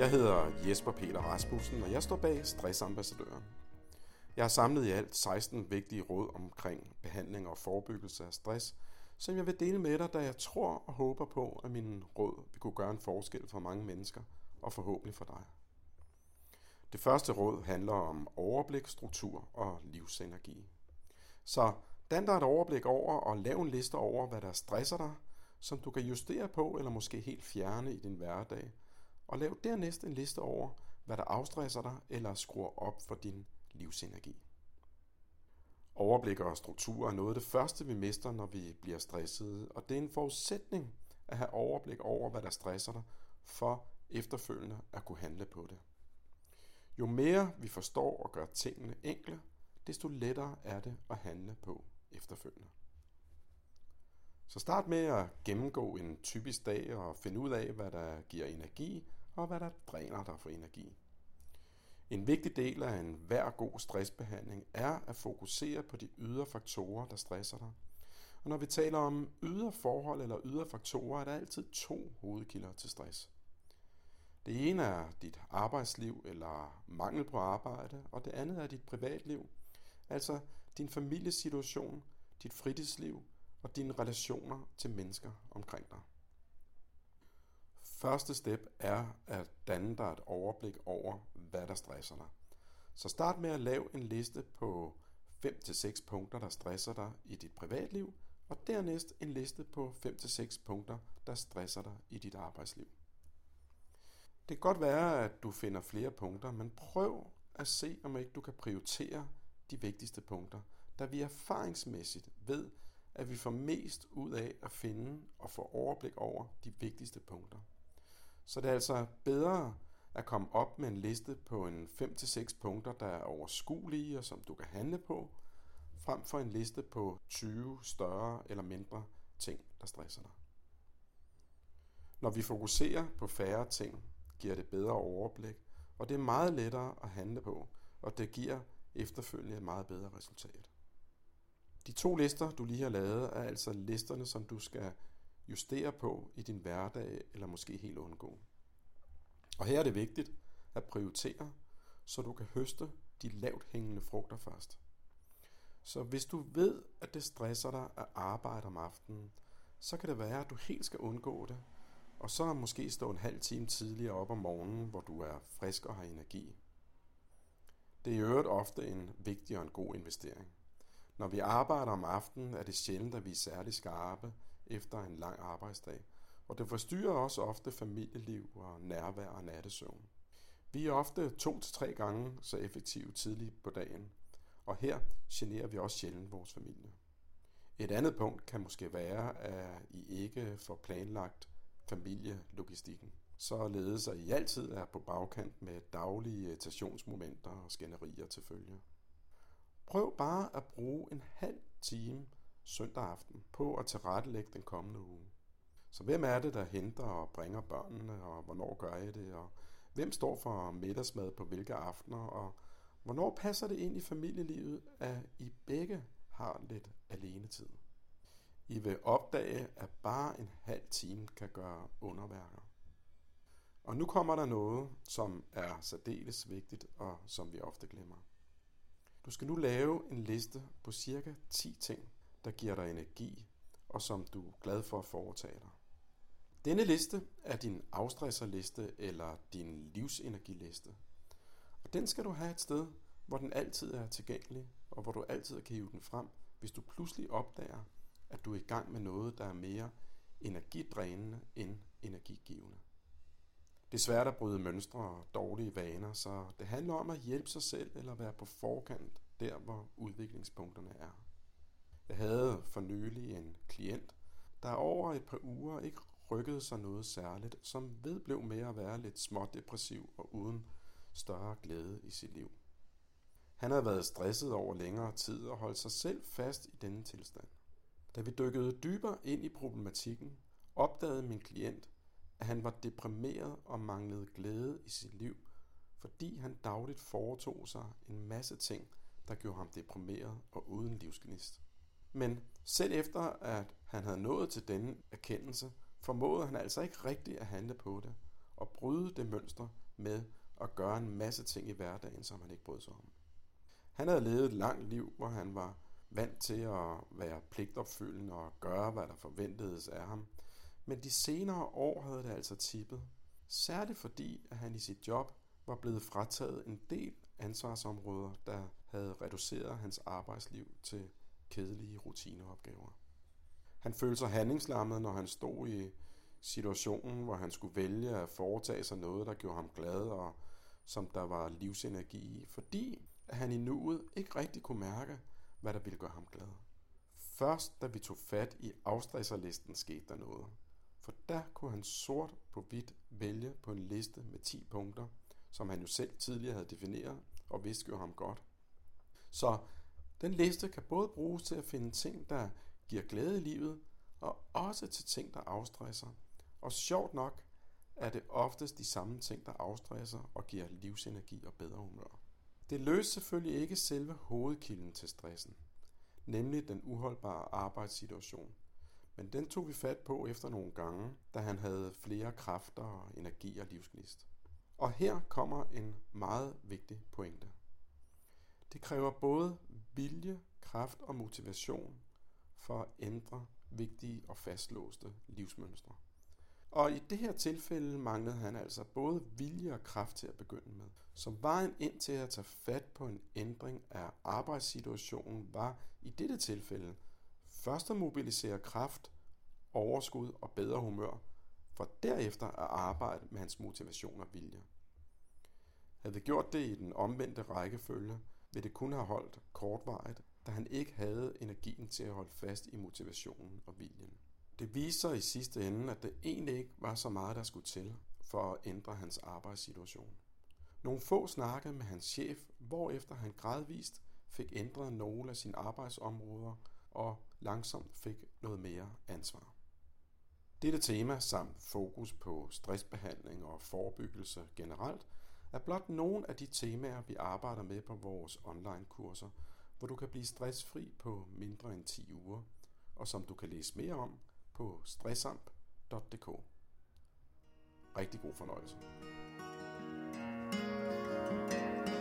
Jeg hedder Jesper Peter Rasmussen, og jeg står bag Stressambassadøren. Jeg har samlet i alt 16 vigtige råd omkring behandling og forebyggelse af stress, som jeg vil dele med dig, da jeg tror og håber på, at mine råd vil kunne gøre en forskel for mange mennesker, og forhåbentlig for dig. Det første råd handler om overblik, struktur og livsenergi. Så dan dig et overblik over og lav en liste over, hvad der stresser dig, som du kan justere på eller måske helt fjerne i din hverdag. Og lav dernæst en liste over, hvad der afstresser dig eller skruer op for din livsenergi. Overblik og struktur er noget af det første, vi mister, når vi bliver stressede, og det er en forudsætning at have overblik over, hvad der stresser dig, for efterfølgende at kunne handle på det. Jo mere vi forstår og gør tingene enkle, desto lettere er det at handle på efterfølgende. Så start med at gennemgå en typisk dag og finde ud af, hvad der giver energi og hvad der dræner dig for energi. En vigtig del af en hver god stressbehandling er at fokusere på de ydre faktorer, der stresser dig. Og når vi taler om ydre forhold eller ydre faktorer, er der altid to hovedkilder til stress. Det ene er dit arbejdsliv eller mangel på arbejde, og det andet er dit privatliv, altså din familiesituation, dit fritidsliv og dine relationer til mennesker omkring dig. Første step er at danne dig et overblik over, hvad der stresser dig. Så start med at lave en liste på 5-6 punkter, der stresser dig i dit privatliv, og dernæst en liste på 5-6 punkter, der stresser dig i dit arbejdsliv. Det kan godt være, at du finder flere punkter, men prøv at se, om ikke du kan prioritere de vigtigste punkter, da vi erfaringsmæssigt ved, at vi får mest ud af at finde og få overblik over de vigtigste punkter. Så det er altså bedre at komme op med en liste på en 5-6 punkter, der er overskuelige og som du kan handle på, frem for en liste på 20 større eller mindre ting, der stresser dig. Når vi fokuserer på færre ting, giver det bedre overblik, og det er meget lettere at handle på, og det giver efterfølgende et meget bedre resultat. De to lister, du lige har lavet, er altså listerne, som du skal justere på i din hverdag, eller måske helt undgå. Og her er det vigtigt at prioritere, så du kan høste de lavt hængende frugter først. Så hvis du ved, at det stresser dig at arbejde om aftenen, så kan det være, at du helt skal undgå det, og så måske stå en halv time tidligere op om morgenen, hvor du er frisk og har energi. Det er i øvrigt ofte en vigtig og en god investering. Når vi arbejder om aftenen, er det sjældent, at vi er særlig skarpe efter en lang arbejdsdag, og det forstyrrer også ofte familieliv og nærvær og nattesøvn. Vi er ofte to til tre gange så effektive tidligt på dagen, og her generer vi også sjældent vores familie. Et andet punkt kan måske være, at I ikke får planlagt familielogistikken, således at I altid er på bagkant med daglige irritationsmomenter og skænderier til følge. Prøv bare at bruge en halv time søndag aften på at tilrettelægge den kommende uge. Så hvem er det, der henter og bringer børnene, og hvornår gør jeg det, og hvem står for middagsmad på hvilke aftener, og hvornår passer det ind i familielivet, at I begge har lidt alene tid. I vil opdage, at bare en halv time kan gøre underværker. Og nu kommer der noget, som er særdeles vigtigt, og som vi ofte glemmer. Du skal nu lave en liste på cirka 10 ting, der giver dig energi, og som du er glad for at foretage dig. Denne liste er din afstresserliste eller din livsenergiliste. Og den skal du have et sted, hvor den altid er tilgængelig, og hvor du altid kan hive den frem, hvis du pludselig opdager, at du er i gang med noget, der er mere energidrænende end energigivende. Det er svært at bryde mønstre og dårlige vaner, så det handler om at hjælpe sig selv eller være på forkant der, hvor udviklingspunkterne er. Jeg havde for nylig en klient, der over et par uger ikke rykkede sig noget særligt, som vedblev med at være lidt smådepressiv og uden større glæde i sit liv. Han havde været stresset over længere tid og holdt sig selv fast i denne tilstand. Da vi dykkede dybere ind i problematikken, opdagede min klient, at han var deprimeret og manglede glæde i sit liv, fordi han dagligt foretog sig en masse ting, der gjorde ham deprimeret og uden livsgnist. Men selv efter at han havde nået til denne erkendelse, formåede han altså ikke rigtigt at handle på det og bryde det mønster med at gøre en masse ting i hverdagen, som han ikke brød sig om. Han havde levet et langt liv, hvor han var vant til at være pligtopfyldende og gøre, hvad der forventedes af ham. Men de senere år havde det altså tippet. Særligt fordi, at han i sit job var blevet frataget en del ansvarsområder, der havde reduceret hans arbejdsliv til kedelige rutineopgaver. Han følte sig handlingslammet, når han stod i situationen, hvor han skulle vælge at foretage sig noget, der gjorde ham glad og som der var livsenergi i, fordi han i nuet ikke rigtig kunne mærke, hvad der ville gøre ham glad. Først da vi tog fat i afstresserlisten skete der noget. For der kunne han sort på hvidt vælge på en liste med 10 punkter, som han jo selv tidligere havde defineret og vidste gjorde ham godt. Så den liste kan både bruges til at finde ting, der giver glæde i livet, og også til ting, der afstresser. Og sjovt nok er det oftest de samme ting, der afstresser og giver livsenergi og bedre humør. Det løser selvfølgelig ikke selve hovedkilden til stressen, nemlig den uholdbare arbejdssituation. Men den tog vi fat på efter nogle gange, da han havde flere kræfter og energi og livsgnist. Og her kommer en meget vigtig pointe. Det kræver både vilje, kraft og motivation for at ændre vigtige og fastlåste livsmønstre. Og i det her tilfælde manglede han altså både vilje og kraft til at begynde med. Så vejen ind til at tage fat på en ændring af arbejdssituationen var i dette tilfælde først at mobilisere kraft, overskud og bedre humør, for derefter at arbejde med hans motivation og vilje. Havde vi gjort det i den omvendte rækkefølge, vil det kun have holdt kortvarigt, da han ikke havde energien til at holde fast i motivationen og viljen. Det viser i sidste ende, at det egentlig ikke var så meget, der skulle til for at ændre hans arbejdssituation. Nogle få snakkede med hans chef, hvorefter han gradvist fik ændret nogle af sine arbejdsområder og langsomt fik noget mere ansvar. Dette tema samt fokus på stressbehandling og forebyggelse generelt er blot nogle af de temaer, vi arbejder med på vores online-kurser, hvor du kan blive stressfri på mindre end 10 uger, og som du kan læse mere om på stressamp.dk. Rigtig god fornøjelse. thank you